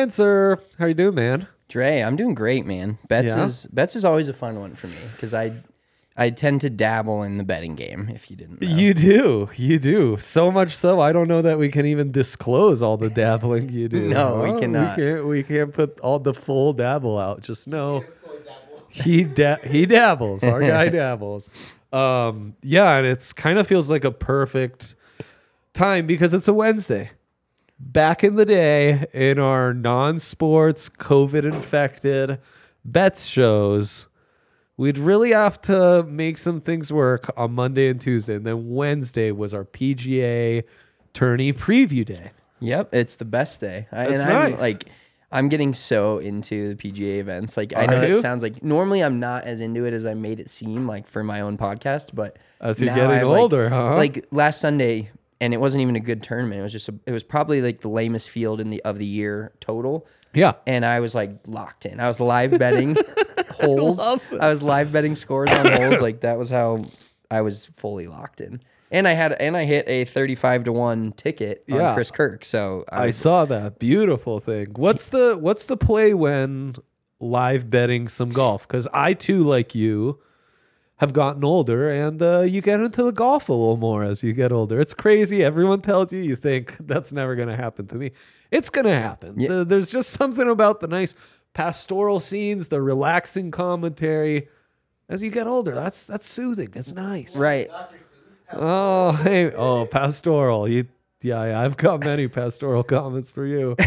Spencer, how you doing, man? Dre, I'm doing great, man. Bets Yeah? is bets is always a fun one for me because I I tend to dabble in the betting game. If you didn't, know. You do, you do. So much so, I don't know that we can even disclose all the dabbling you do. No, we cannot. We can't. We can't put all the full dabble out. Just know he da- he dabbles. Our guy dabbles. Um, yeah, and it's kind of feels like a perfect time because it's a Wednesday. Back in the day, in our non-sports COVID infected bets shows, we'd really have to make some things work on Monday and Tuesday. And then Wednesday was our PGA tourney preview day. Yep, it's the best day. I, and That's I'm like, I'm getting so into the PGA events. Like, I Are know that you? sounds like normally I'm not as into it as I made it seem, like for my own podcast. But As you're now getting I have, like- older, huh? Like last Sunday, and it wasn't even a good tournament. It was just a, it was probably like the lamest field in the of the year total. Yeah. and I was like locked in. I was live betting holes. love I, was live betting scores on holes. Like that was how I was fully locked in. And I had and I hit a thirty-five to one ticket on Yeah. Chris Kirk. So I, I saw that beautiful thing. What's the what's the play when live betting some golf? Because I too, like you, have gotten older, and uh, you get into the golf a little more as you get older. It's crazy. Everyone tells you you think that's never going to happen to me. It's going to happen. Yeah. The- there's just something about the nice pastoral scenes, the relaxing commentary. As you get older, that's that's soothing. It's nice. right. Oh, hey, oh, pastoral. You, yeah, yeah, I've got many pastoral comments for you.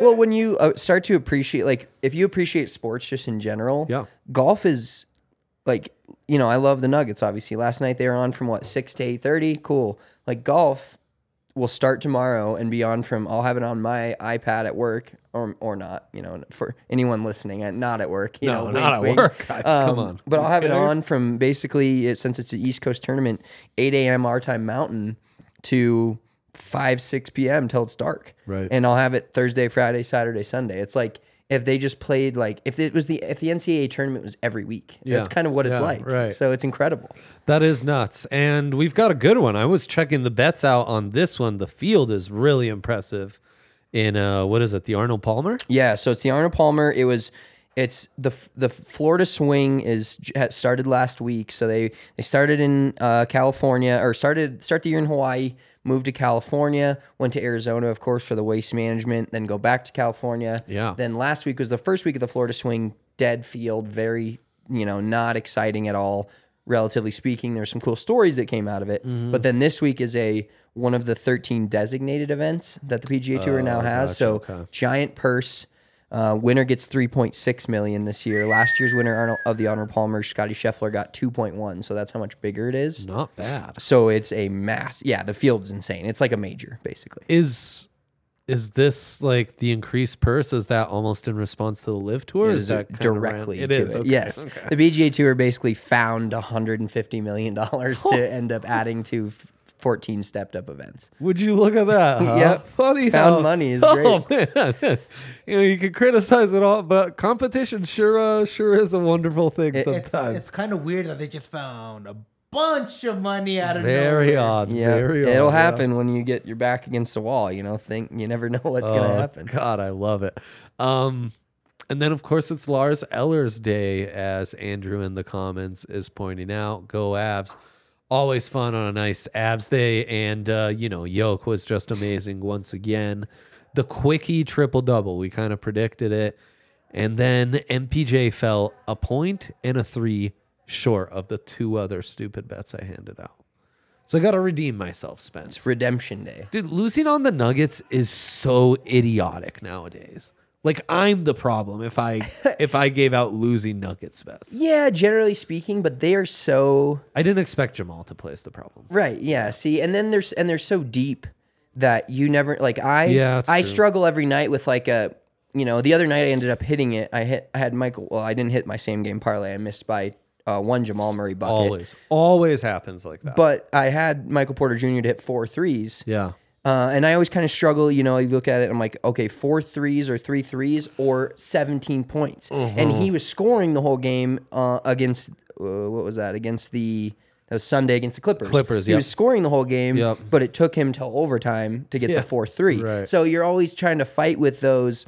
Well, when you uh, start to appreciate, like, if you appreciate sports just in general, Yeah. golf is like, you know, I love the Nuggets. Obviously, last night they were on from what six to eight thirty. Cool. Like golf will start tomorrow and be on from. I'll have it on my iPad at work, or or not. You know, for anyone listening, uh, not at work. You No, know, not wink, at wink. work, guys. Come Um, on. But I'll have it on from basically uh, since it's an East Coast tournament, eight a.m. our time Mountain to five six p.m. till it's dark. Right. And I'll have it Thursday, Friday, Saturday, Sunday. It's like if they just played like if it was the if the NCAA tournament was every week. Yeah. That's kind of what it's Yeah, like. right. So it's incredible. That is nuts. And we've got a good one. I was checking the bets out on this one. The field is really impressive in uh what is it, the Arnold Palmer? Yeah, so it's the Arnold Palmer. It was, it's the the Florida Swing is started last week. So they they started in uh, California or started start the year in Hawaii, moved to California, went to Arizona, of course, for the waste management, then go back to California. Yeah. Then last week was the first week of the Florida Swing, dead field, very you know not exciting at all. Relatively speaking, there's some cool stories that came out of it. Mm-hmm. But then this week is a one of the 13 designated events that the PGA Tour now has. so Oh, okay. giant purse. Uh, winner gets 3.6 million this year. Last year's winner of the Arnold Palmer, Scottie Scheffler, got 2.1. So that's how much bigger it is. Not bad. So it's a mass. Yeah, the field's insane. It's like a major, basically. Is is this like the increased purse? Is that almost in response to the LIV tour? Is is that directly ran- to is, it. okay, Yes, okay. the PGA Tour basically found 150 million dollars to end up adding to 14 stepped up events. Would you look at that? Huh? Yep. Funny Found how- money is Oh man, you know you can criticize it all, but competition sure uh, sure is a wonderful thing It- sometimes. it's kind of weird that they just found a bunch of money out of Very nowhere. odd. Yeah, Very odd. it'll yeah. happen when you get your back against the wall. You know, think you never know what's gonna Oh, happen. God, I love it. Um, and then of course it's Lars Eller's day, as Andrew in the comments is pointing out. Go Avs! Always fun on a nice Avs day, and uh, you know Yoke was just amazing once again. The quickie triple double, we kind of predicted it, and then MPJ fell a point and a three short of the two other stupid bets I handed out. So I got to redeem myself, Spence. It's redemption day. Dude, losing on the Nuggets is so idiotic nowadays. Like I'm the problem if I if I gave out losing Nuggets bets. Yeah, generally speaking, but they are so I didn't expect Jamal to play as the problem. right. Yeah, see, and then there's and they're so deep that you never like I Yeah, that's I true. struggle every night with like a you know the other night I ended up hitting it. I hit I had Michael. Well, I didn't hit my same game parlay. I missed by uh, one Jamal Murray bucket. Always, always happens like that. But I had Michael Porter Jr. to hit four threes. yeah, Uh, and I always kind of struggle, you know, you look at it, I'm like, okay, four threes or three threes or 17 points. And he was scoring the whole game uh, against, uh, what was that? Against the, that was Sunday against the Clippers. Clippers, yeah. He was scoring the whole game, Yep. but it took him till overtime to get Yeah, the 4 3. right. So you're always trying to fight with those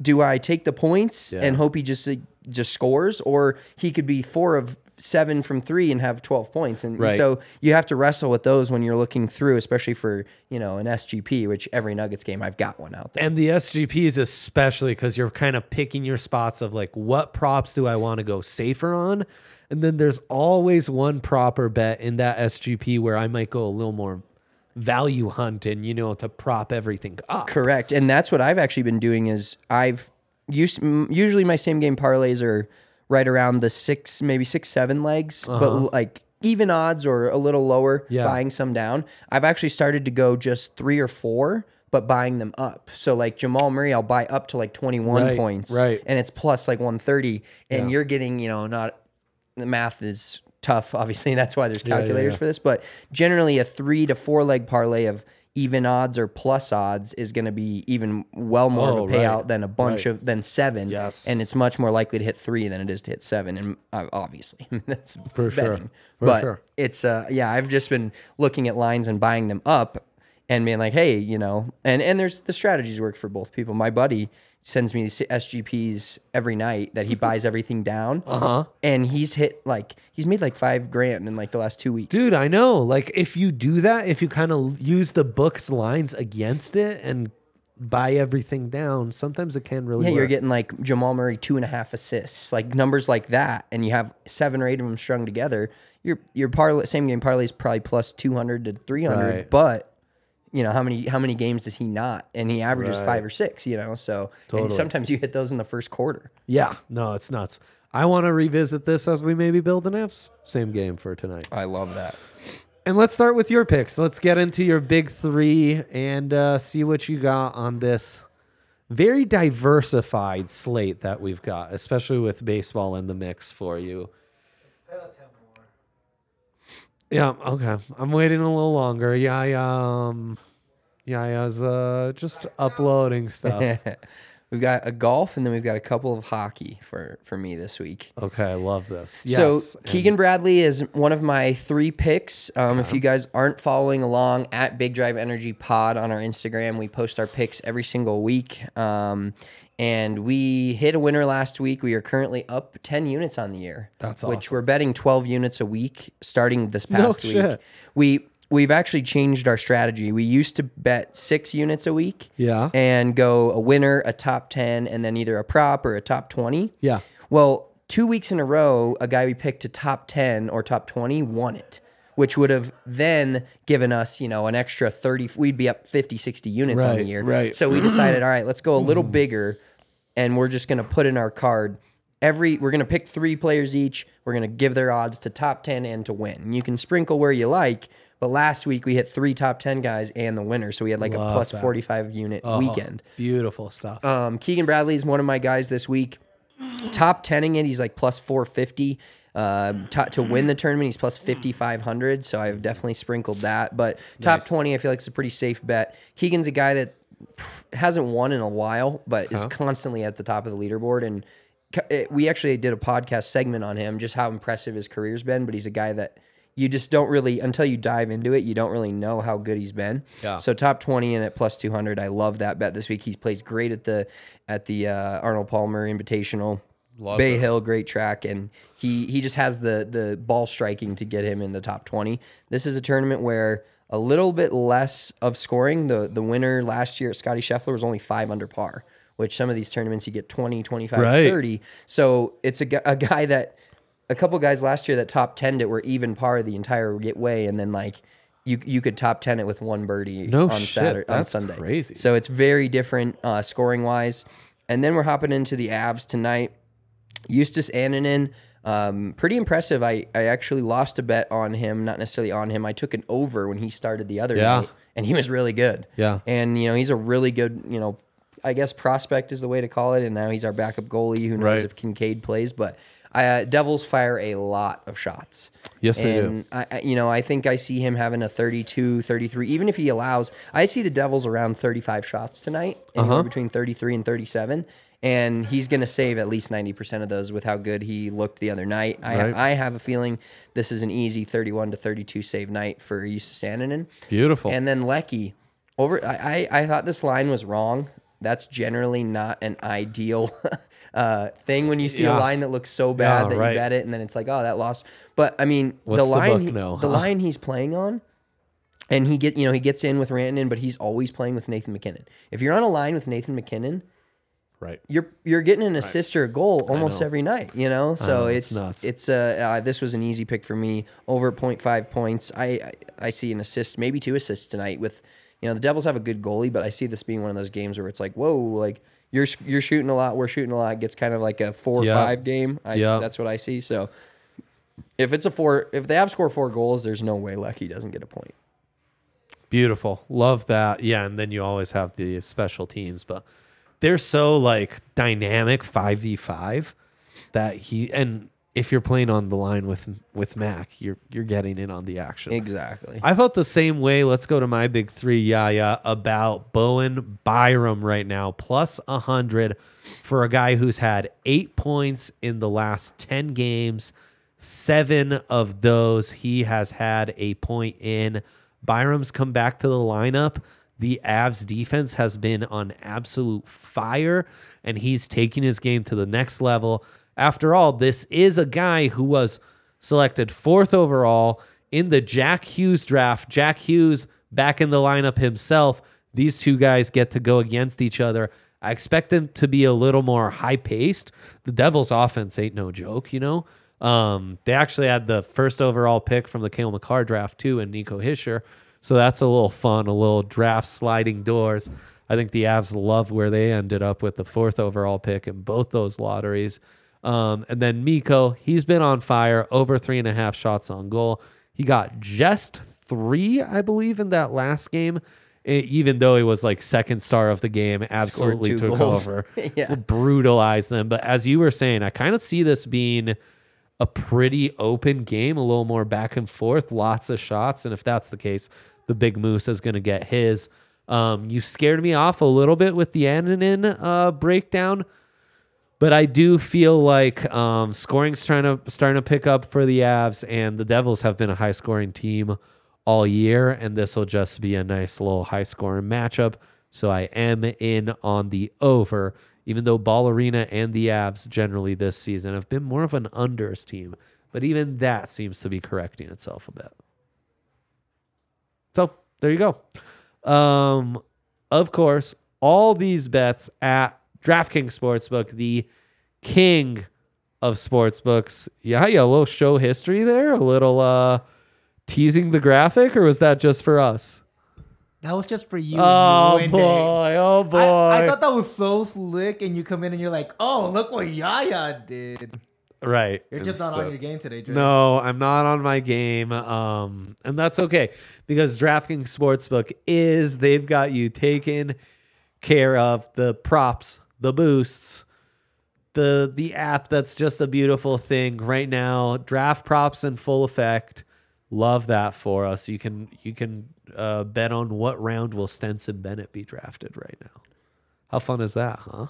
do I take the points Yeah. and hope he just just scores, or he could be four of seven from three and have twelve points, and Right. so you have to wrestle with those when you're looking through, especially for you know an SGP, which every Nuggets game I've got one out there. And the SGPs, especially because you're kind of picking your spots of like, what props do I want to go safer on? And then there's always one proper bet in that SGP where I might go a little more value hunting, you know, to prop everything up. Correct, and that's what I've actually been doing. Is I've used usually my same game parlays are right around the six, maybe six, seven legs, but like even odds or a little lower, Uh-huh. Yeah. buying some down. I've actually started to go just three or four, but buying them up. So like Jamal Murray, I'll buy up to like twenty one Right, points, right. and it's plus like one thirty, and you're getting you know not the math is tough. Obviously, that's why there's yeah, calculators yeah. for this. But generally, a three to four leg parlay of even odds or plus odds is going to be even well more Oh, of a payout right, than a bunch right. of than seven. Yes. and it's much more likely to hit three than it is to hit seven. And uh, obviously, that's For sure. For but sure. it's uh yeah, I've just been looking at lines and buying them up and being like, hey, you know, and and there's the strategies work for both people. My buddy sends me these SGPs every night that he buys everything down. Uh-huh. And he's hit like he's made like five grand in like the last two weeks. Dude, I know. Like, if you do that, if you kind of use the book's lines against it and buy everything down, sometimes it can really Yeah, work. you're getting like Jamal Murray two and a half assists, like numbers like that, and you have seven or eight of them strung together. Your your parlay same game parlay is probably plus two hundred to three hundred, Right. but you know how many how many games does he not? And he averages Right. five or six. You know, so and sometimes you hit those in the first quarter. yeah, no, it's nuts. I want to revisit this as we maybe build an F's. Same game for tonight. I love that. And let's start with your picks. Let's get into your big three and uh, see what you got on this very diversified slate that we've got, especially with baseball in the mix for you. Yeah, okay. I'm waiting a little longer. Yeah, yeah, um, yeah, I was uh, just uploading stuff. we've got a golf, and then we've got a couple of hockey for for me this week. Okay, I love this. Yes, so and- Keegan Bradley is one of my three picks. Um, If you guys aren't following along at Big Drive Energy Pod on our Instagram, we post our picks every single week. Um, and we hit a winner last week. We are currently up ten units on the year. That's which we're betting twelve units a week starting this No past week. shit. We we've actually changed our strategy. We used to bet six units a week Yeah. and go a winner, a top 10, and then either a prop or a top 20. Yeah. Well, two weeks in a row, a guy we picked to top 10 or top 20 won it, which would have then given us, you know, an extra 30. We'd be up 50, 60 units on the year. right. So we decided, all right, let's go a little mm. bigger and we're just going to put in our card. Every we're gonna pick three players each. We're gonna give their odds to top ten and to win. And you can sprinkle where you like. But last week we hit three top ten guys and the winner, so we had like Love a plus that. forty five unit weekend. Beautiful stuff. Um, Keegan Bradley is one of my guys this week. Top tenning it, he's like plus four fifty. Um, to, to win the tournament, he's plus fifty five hundred. So I've definitely sprinkled that. But top twenty, I feel like it's a pretty safe bet. Keegan's a guy that hasn't won in a while, but is constantly at the top of the leaderboard. And we actually did a podcast segment on him, just how impressive his career's been. But he's a guy that you just don't really until you dive into it, you don't really know how good he's been. Yeah. So top twenty and at plus two hundred, I love that bet this week. He's plays great at the at the uh, Arnold Palmer Invitational. Love Bay this. Hill, great track, and he he just has the the ball striking to get him in the top twenty. This is a tournament where a little bit less of scoring. The the winner last year at Scottie Scheffler was only five under par, which some of these tournaments you get 20, 25, Right. 30. So it's a, a guy that a couple guys last year that top 10 it were even par the entire way, and then like you you could top 10 it with one birdie No on shit, Saturday on that's Sunday. crazy. So it's very different uh, scoring wise. And then we're hopping into the Avs tonight. Justus Annunen, um, pretty impressive. I, I actually lost a bet on him, not necessarily on him. I took an over when he started the other Yeah. night, and he was really good. Yeah. And, you know, he's a really good, you know, I guess prospect is the way to call it. And now he's our backup goalie. Who knows Right. if Kinkaid plays? But uh, Devils fire a lot of shots. Yes, they do. I, I- you know, I think I see him having a 32, 33, even if he allows, I see the Devils around 35 shots tonight, anywhere Uh-huh. between 33 and 37. And he's going to save at least 90% of those with how good he looked the other night. Right. I, I have a feeling this is an easy 31 to 32 save night for Justus Annunen. Beautiful. And then Lecky, over, I, I, I thought this line was wrong that's generally not an ideal uh, thing when you see Yeah. a line that looks so bad Yeah, that right. you bet it and then it's like, oh, that lost. But I mean, What's the the line, book he- know, the line he's playing on, and he get you know he gets in with Rantanen, but he's always playing with Nathan MacKinnon. If you're on a line with Nathan MacKinnon, Right. you're you're getting an assist or a goal almost every night, you know. So know, it's it's nuts. it's uh, uh this was an easy pick for me over 0.5 points. I, I I see an assist, maybe two assists tonight. With you know the Devils have a good goalie, but I see this being one of those games where it's like, whoa, like you're you're shooting a lot, we're shooting a lot. It gets kind of like a four Yeah. five game. I see- Yeah. that's what I see. So if it's a four, if they have scored four goals, there's no way Lecky doesn't get a point. Beautiful. Love that. Yeah, and then you always have the special teams, but they're so like dynamic 5v5 that he and if you're playing on the line with with Mac, you're you're getting in on the action. Exactly. I felt the same way. Let's go to my big three, Yaya, about Bowen Byram right now, plus a plus 100 for a guy who's had eight points in the last 10 games. Seven of those he has had a point in. Byram's come back to the lineup. The Avs defense has been on absolute fire, and he's taking his game to the next level. After all, this is a guy who was selected fourth overall in the Jack Hughes draft. Jack Hughes back in the lineup himself. These two guys get to go against each other. I expect them to be a little more high paced. The Devils' offense ain't no joke, you know. Um, they actually had the first overall pick from the Cale Makar draft too, and Nico Hischier. So that's a little fun, a little draft sliding doors. I think the Avs love where they ended up with the fourth overall pick in both those lotteries. Um, and then Mikko, he's been on fire, over three and a half shots on goal. He got just three, I believe, in that last game. Even though he was like second star of the game, absolutely took goals. over, Yeah. brutalized them. But as you were saying, I kind of see this being a pretty open game, a little more back and forth, lots of shots. And if that's the case, the big moose is going to get his. Um, you scared me off a little bit with the Annunen uh, breakdown, but I do feel like um, scoring's trying to starting to pick up for the Avs, and the Devils have been a high scoring team all year, and this will just be a nice little high scoring matchup. So I am in on the over, even though Ball Arena and the Avs generally this season have been more of an unders team, but even that seems to be correcting itself a bit. So there you go. Um, of course, all these bets at DraftKings Sportsbook, the king of sportsbooks. Yeah, yeah, a little show history there, a little uh teasing the graphic, or was that just for us? That was just for you. Oh you boy, oh boy. I, I thought that was so slick, and you come in and you're like, "Oh, look what Yaya did." right. You're just not on your game today, Dre. No, I'm not on my game. Um, and that's okay because DraftKings Sportsbook is they've got you taken care of the props, the boosts, the the app that's just a beautiful thing right now. Draft props in full effect. Love that for us. You can you can uh, bet on what round will Stetson Bennett be drafted right now. How fun is that, huh?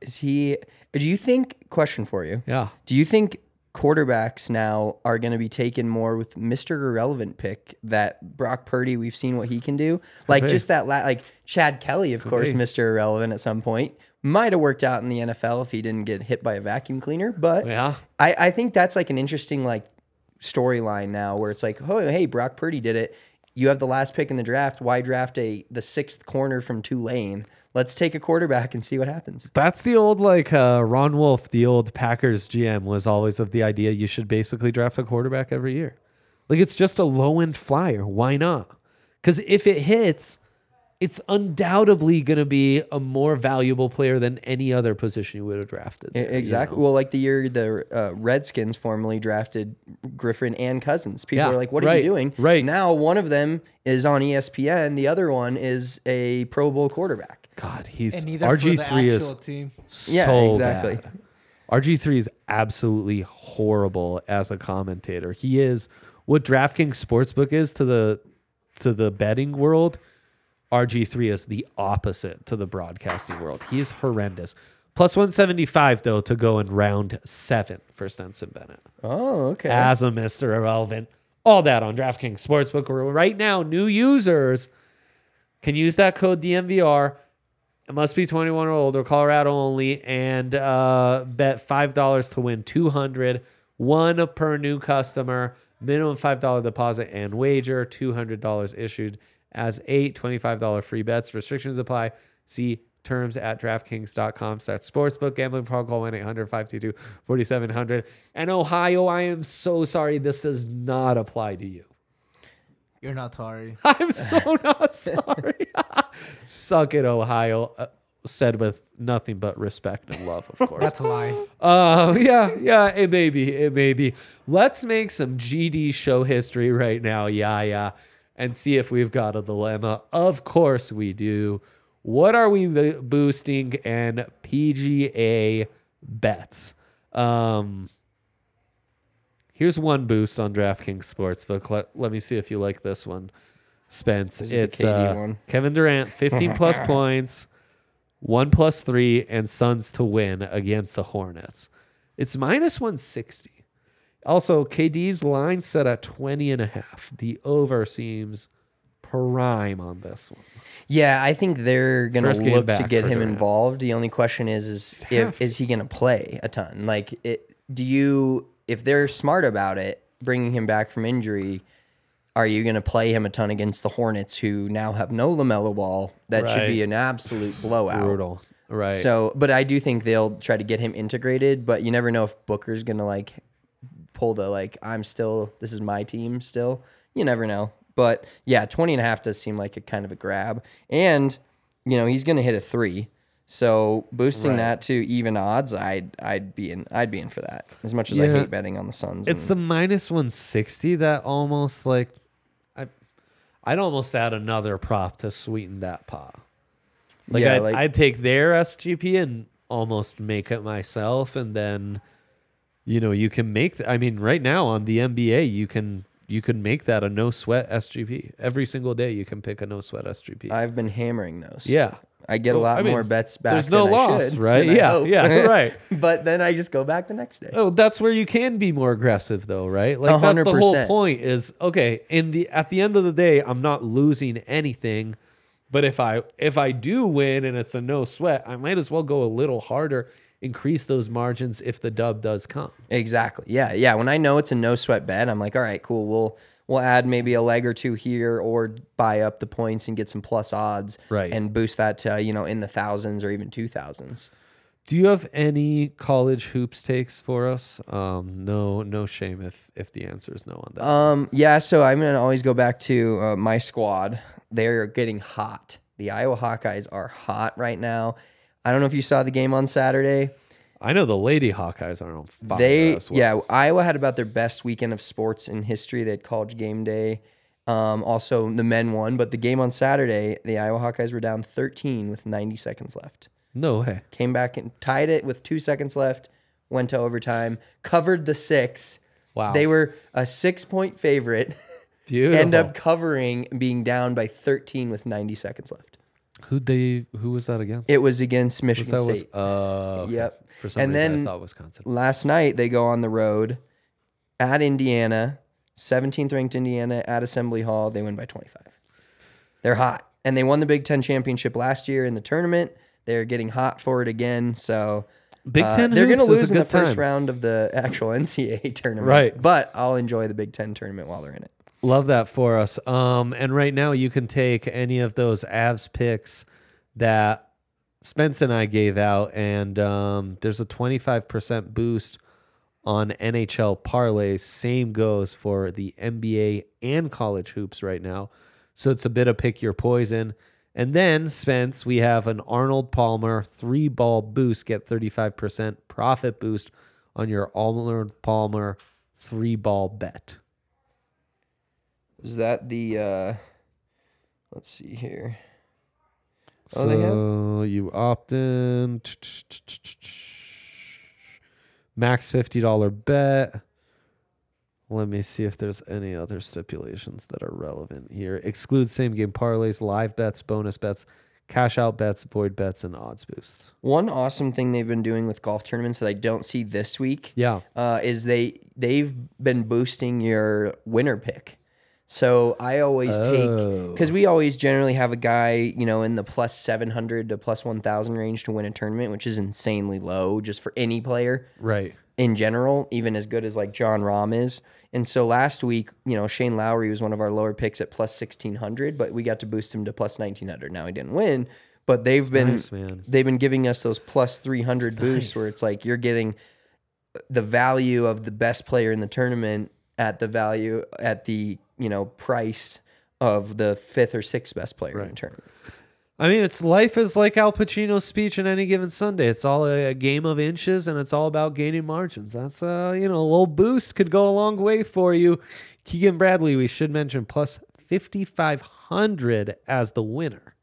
Is he? Do you think? Question for you. Yeah. Do you think quarterbacks now are going to be taken more with Mr. Irrelevant pick that Brock Purdy? We've seen what he can do. Like be. just that, la- like Chad Kelly, of course. Mr. Irrelevant at some point might have worked out in the NFL if he didn't get hit by a vacuum cleaner. But Yeah. I, I think that's like an interesting like storyline now where it's like, oh hey, Brock Purdy did it. You have the last pick in the draft. Why draft a the sixth corner from Tulane? Let's take a quarterback and see what happens. That's the old like uh, Ron Wolf, the old Packers GM, was always of the idea you should basically draft a quarterback every year. Like it's just a low end flyer. Why not? Because if it hits, it's undoubtedly going to be a more valuable player than any other position you would have drafted. There, you Exactly. know? Well, like the year the uh, Redskins formerly drafted Griffin and Cousins. People Yeah, are like, "What are right, you doing?" right. now, one of them is on ESPN. The other one is a Pro Bowl quarterback. God, he's and RG the three is actual team. Yeah, so exactly. bad. RG3 is absolutely horrible as a commentator. He is what DraftKings Sportsbook is to the to the betting world. RG3 is the opposite to the broadcasting world. He is horrendous. Plus 175 though to go in round 7 for Stetson Bennett. Oh, okay. As a Mr. Irrelevant. All that on DraftKings Sportsbook. Right now, new users can use that code DMVR It must be 21 or older, Colorado only, and uh, bet five dollars to win 200. One per new customer. Minimum five dollar deposit and wager. Two hundred dollars issued as eight. Twenty-five dollar free bets. Restrictions apply. See terms at DraftKings.com slash sportsbook. Gambling problem call 1-800-522-4700. And Ohio, I am so sorry. This does not apply to you. You're not sorry. I'm so not sorry. Suck it, Ohio. Uh, said with nothing but respect and love, of course. That's a lie. Uh, yeah, yeah, it may be. It may be. Let's make some GD show history right now, yeah, yeah, and see if we've got a dilemma. Of course we do. What are we boosting and PGA bets? Um, here's one boost on DraftKings Sportsbook. Let, let me see if you like this one, Spence. This it's uh, one. Kevin Durant, 15 plus points, one plus three, and Suns to win against the Hornets. It's minus 160. Also, KD's line set at 20 and a half. The over seems prime on this one. Yeah, I think they're gonna First game look to back get for him Durant. involved. The only question is, is have if is he gonna play a ton? Like, it, do you if they're smart about it, bringing him back from injury, are you gonna play him a ton against the Hornets, who now have no LaMelo Ball? That should be Right. an absolute blowout. Brutal. Right. So, but I do think they'll try to get him integrated. But you never know if Booker's gonna like pull the like I'm still this is my team still. You never know. But yeah, 20 and a half does seem like a kind of a grab. And you know, he's gonna hit a three. So boosting Right. that to even odds, I'd I'd be in I'd be in for that. As much as I hate betting on the Suns. It's the minus 160 that almost like I I'd almost add another prop to sweeten that pot. Like, Yeah, I'd, like- I'd take their SGP and almost make it myself and then you know, you can make th- I mean right now on the NBA you can you can make that a no sweat SGP. Every single day you can pick a no sweat SGP. I've been hammering those. yeah. I get a lot I mean, more bets back. there's no loss, should, right? Yeah, yeah, right. but then I just go back the next day. Oh, that's where you can be more aggressive though, right? Like that's the whole point is okay, in the at the end of the day, I'm not losing anything. But if I if I do win and it's a no sweat, I might as well go a little harder, increase those margins if the dub does come. Exactly. Yeah. Yeah. When I know it's a no sweat bet, I'm like, all right, cool. We'll we'll add maybe a leg or two here, or buy up the points and get some plus odds, Right. And boost that to you know in the thousands or even two thousands. Do you have any college hoops takes for us? Um, no, no shame if if the answer is no on that. Um. Yeah. So I'm gonna always go back to uh, my squad. They're getting hot. The Iowa Hawkeyes are hot right now. I don't know if you saw the game on Saturday. I know the Lady Hawkeyes are on fire. they well. yeah iowa had about their best weekend of sports in history they had college game day um, also the men won but the game on saturday the iowa hawkeyes were down 13 with 90 seconds left No way. came back and tied it with two seconds left went to overtime covered the six Wow. they were a six point favorite Beautiful. end up covering being down by 13 with 90 seconds left who they who was that against? it was against michigan that was state uh okay. Yep. For some And reason then- I thought Wisconsin. last night they go on the road at Indiana, 17th ranked Indiana at Assembly Hall. They win by 25. They're hot. And they won the Big Ten championship last year in the tournament. They're getting hot for it again. So Big uh, Ten they're gonna lose in the first time. round of the actual NCAA tournament. Right. But I'll enjoy the Big Ten tournament while they're in it. Love that for us. Um, and right now you can take any of those Avs picks that Spence and I gave out, and um, there's a 25% boost on NHL parlays. Same goes for the NBA and college hoops right now. So it's a bit of pick your poison. And then, Spence, we have an Arnold Palmer three ball boost. Get 35% profit boost on your Arnold Palmer three ball bet. Is that the uh let's see here. Oh, So you opt in. Max fifty dollar bet. Let me see if there's any other stipulations that are relevant here. Exclude same game parlays, live bets, bonus bets, cash out bets, void bets, and odds boosts. One awesome thing they've been doing with golf tournaments that I don't see this week Yeah. uh, is they they've been boosting your winner pick. So I always take Oh. because we always generally have a guy, you know, in the plus seven hundred to plus one thousand range to win a tournament, which is insanely low just for any player Right. in general, even as good as like Jon Rahm is. And so last week, you know, Shane Lowry was one of our lower picks at plus sixteen hundred, but we got to boost him to plus nineteen hundred. Now he didn't win, but they've been nice, they've been giving us those plus three hundred boosts where it's like you're getting the value of the best player in the tournament at the value at the you know price of the fifth or sixth best player right. in turn. I mean, it's life is like Al Pacino's speech in any given Sunday. It's all a, a game of inches, and it's all about gaining margins. That's uh, you know, a little boost could go a long way for you. Keegan Bradley, we should mention plus fifty five hundred as the winner.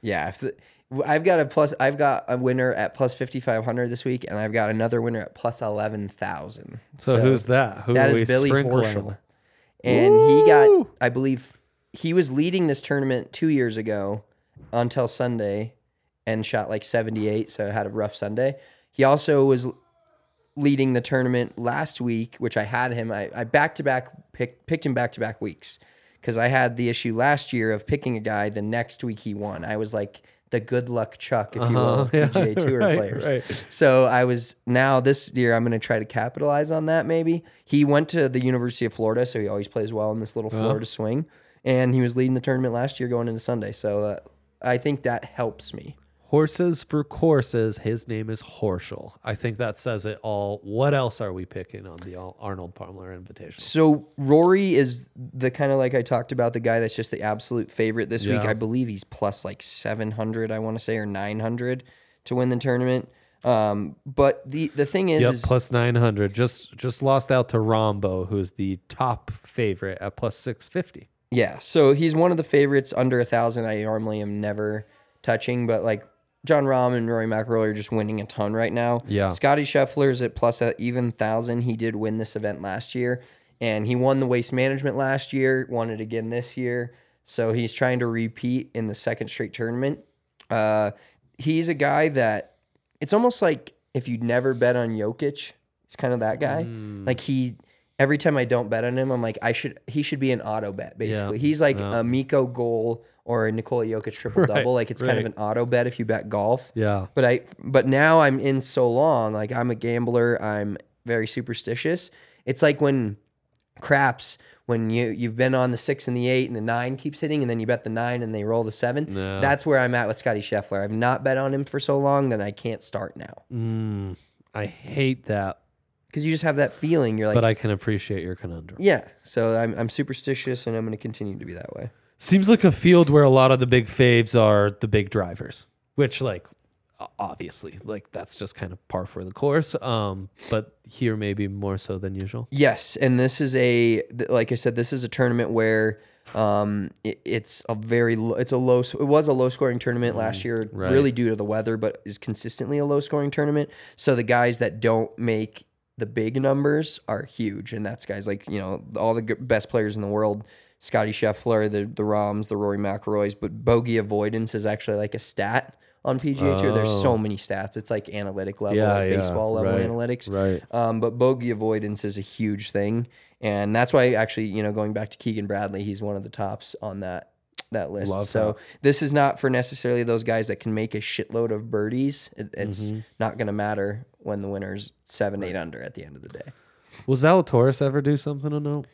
Yeah, if the, I've got a plus. I've got a winner at plus fifty five hundred this week, and I've got another winner at plus eleven thousand. So, who's that? Who That is Billy? Horschel, and he got. I believe he was leading this tournament two years ago until Sunday, and shot like seventy eight. So had a rough Sunday. He also was leading the tournament last week, which I had him. I, I back to back picked picked him back to back weeks because I had the issue last year of picking a guy. The next week he won. I was like the good luck Chuck, if you will, of Uh-huh. PGA Tour right, players. right. So I was now this year I'm going to try to capitalize on that. Maybe he went to the University of Florida, so he always plays well in this little Uh-huh. Florida swing, and he was leading the tournament last year going into Sunday. So uh, I think that helps me. Horses for courses. His name is Horschel. I think that says it all. What else are we picking on the Arnold Palmer Invitational? So Rory is the kind of like I talked about, the guy that's just the absolute favorite this week. I believe he's plus like seven hundred, I want to say, or nine hundred to win the tournament. Um, but the the thing is, Yep, is plus nine hundred. Just just lost out to Rahmbo, who's the top favorite at plus six fifty. yeah, so he's one of the favorites under a thousand. I normally am never touching, but like Jon Rahm and Rory McIlroy are just winning a ton right now. Yeah. Scottie Scheffler's at plus a even thousand. He did win this event last year, and he won the waste management last year. Won it again this year. So he's trying to repeat in the second straight tournament. Uh, he's a guy that it's almost like if you'd never bet on Jokic, he's kind of that guy. Mm. Like he, every time I don't bet on him, I'm like I should. He should be an auto bet basically. He's like yeah. a Mikko goal or a Nikola Jokic triple double. Right, like it's kind of an auto bet if you bet golf. Yeah. But I but now I'm in so long, like I'm a gambler, I'm very superstitious. It's like when craps when you you've been on the six and the eight and the nine keeps hitting and then you bet the nine and they roll the seven. Yeah. That's where I'm at with Scottie Scheffler. I've not bet on him for so long that I can't start now. Mm, I hate that, Because you just have that feeling. You're like, but I can appreciate your conundrum. yeah. So I'm I'm superstitious and I'm gonna continue to be that way. Seems like a field where a lot of the big faves are the big drivers, which like obviously like that's just kind of par for the course. Um, but here maybe more so than usual. Yes, and this is a like I said, this is a tournament where um it, it's a very lo- it's a low it was a low scoring tournament last year, right. really due to the weather, but is consistently a low scoring tournament. So the guys that don't make the big numbers are huge, and that's guys like you know all the g- best players in the world. Scottie Scheffler, the the Rahms, the Rory McIlroys, but bogey avoidance is actually like a stat on PGA Tour. There's so many stats. It's like analytic level, Yeah, like yeah, baseball level right, analytics. right. Um, but bogey avoidance is a huge thing, and that's why actually, you know, going back to Keegan Bradley, he's one of the tops on that that list. Love so this is not for necessarily those guys that can make a shitload of birdies. It, it's Mm-hmm. not going to matter when the winner's seven, eight under at the end of the day. Will Zalatoris ever do something to know?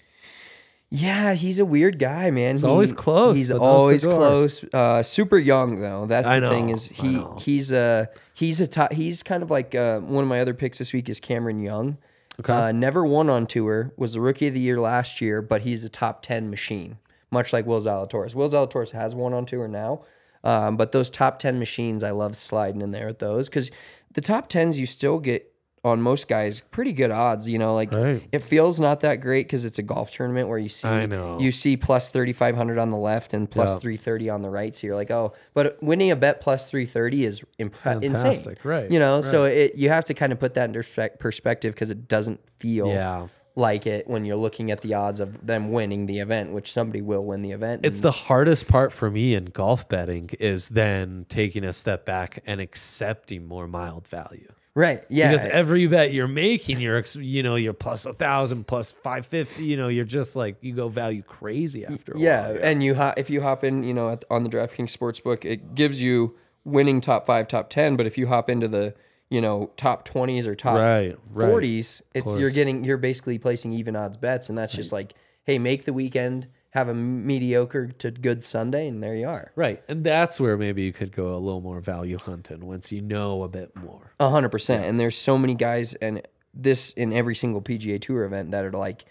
Yeah, he's a weird guy, man. He's always close He's always close. Uh, super young though. That's I the thing is he he's a he's a top, he's kind of like uh, one of my other picks this week is Cameron Young. Okay. Uh, never won on tour. Was the rookie of the year last year, but he's a top ten machine, much like Will Zalatoris. Will Zalatoris has won on tour now, um, but those top ten machines, I love sliding in there with those because the top tens you still get on most guys pretty good odds. You know, like Right. it feels not that great because it's a golf tournament where you see I know. you see plus 3500 on the left and plus Yeah. 330 on the right so you're like oh but winning a bet plus 330 is impre- uh, insane right, you know so it you have to kind of put that into perspective because it doesn't feel Yeah. like it when you're looking at the odds of them winning the event which somebody will win the event It's the hardest part for me in golf betting is then taking a step back and accepting more mild value. Right. Yeah. Because every bet you're making, you're you know you're plus a thousand, plus five fifty. You know, you're just like you go value crazy after. A yeah, while. and you hop if you hop in, you know, at, on the DraftKings Sportsbook, it gives you winning top five, top ten. But if you hop into the you know top twenties or top Right, right. forties, it's you're getting you're basically placing even odds bets, and that's just like, hey, make the weekend have a mediocre to good Sunday, and there you are. right, and that's where maybe you could go a little more value hunting once you know a bit more. A hundred percent. And there's so many guys, and this in every single PGA Tour event that are like,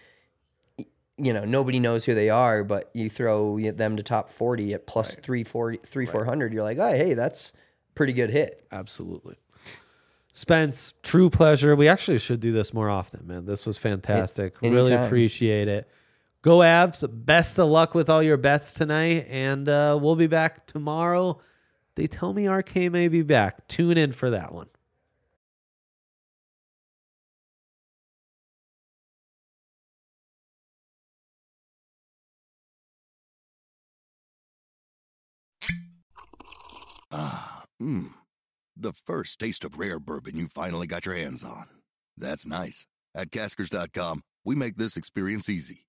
you know, nobody knows who they are, but you throw them to top forty at plus three forty, three four hundred. You're like, oh, hey, that's pretty good hit. Absolutely. Spence, true pleasure. We actually should do this more often, man. This was fantastic. really appreciate it. Go Avs. Best of luck with all your bets tonight. And uh, we'll be back tomorrow. They tell me RK may be back. Tune in for that one. Ah, mmm. The first taste of rare bourbon you finally got your hands on. That's nice. At Caskers.com, we make this experience easy.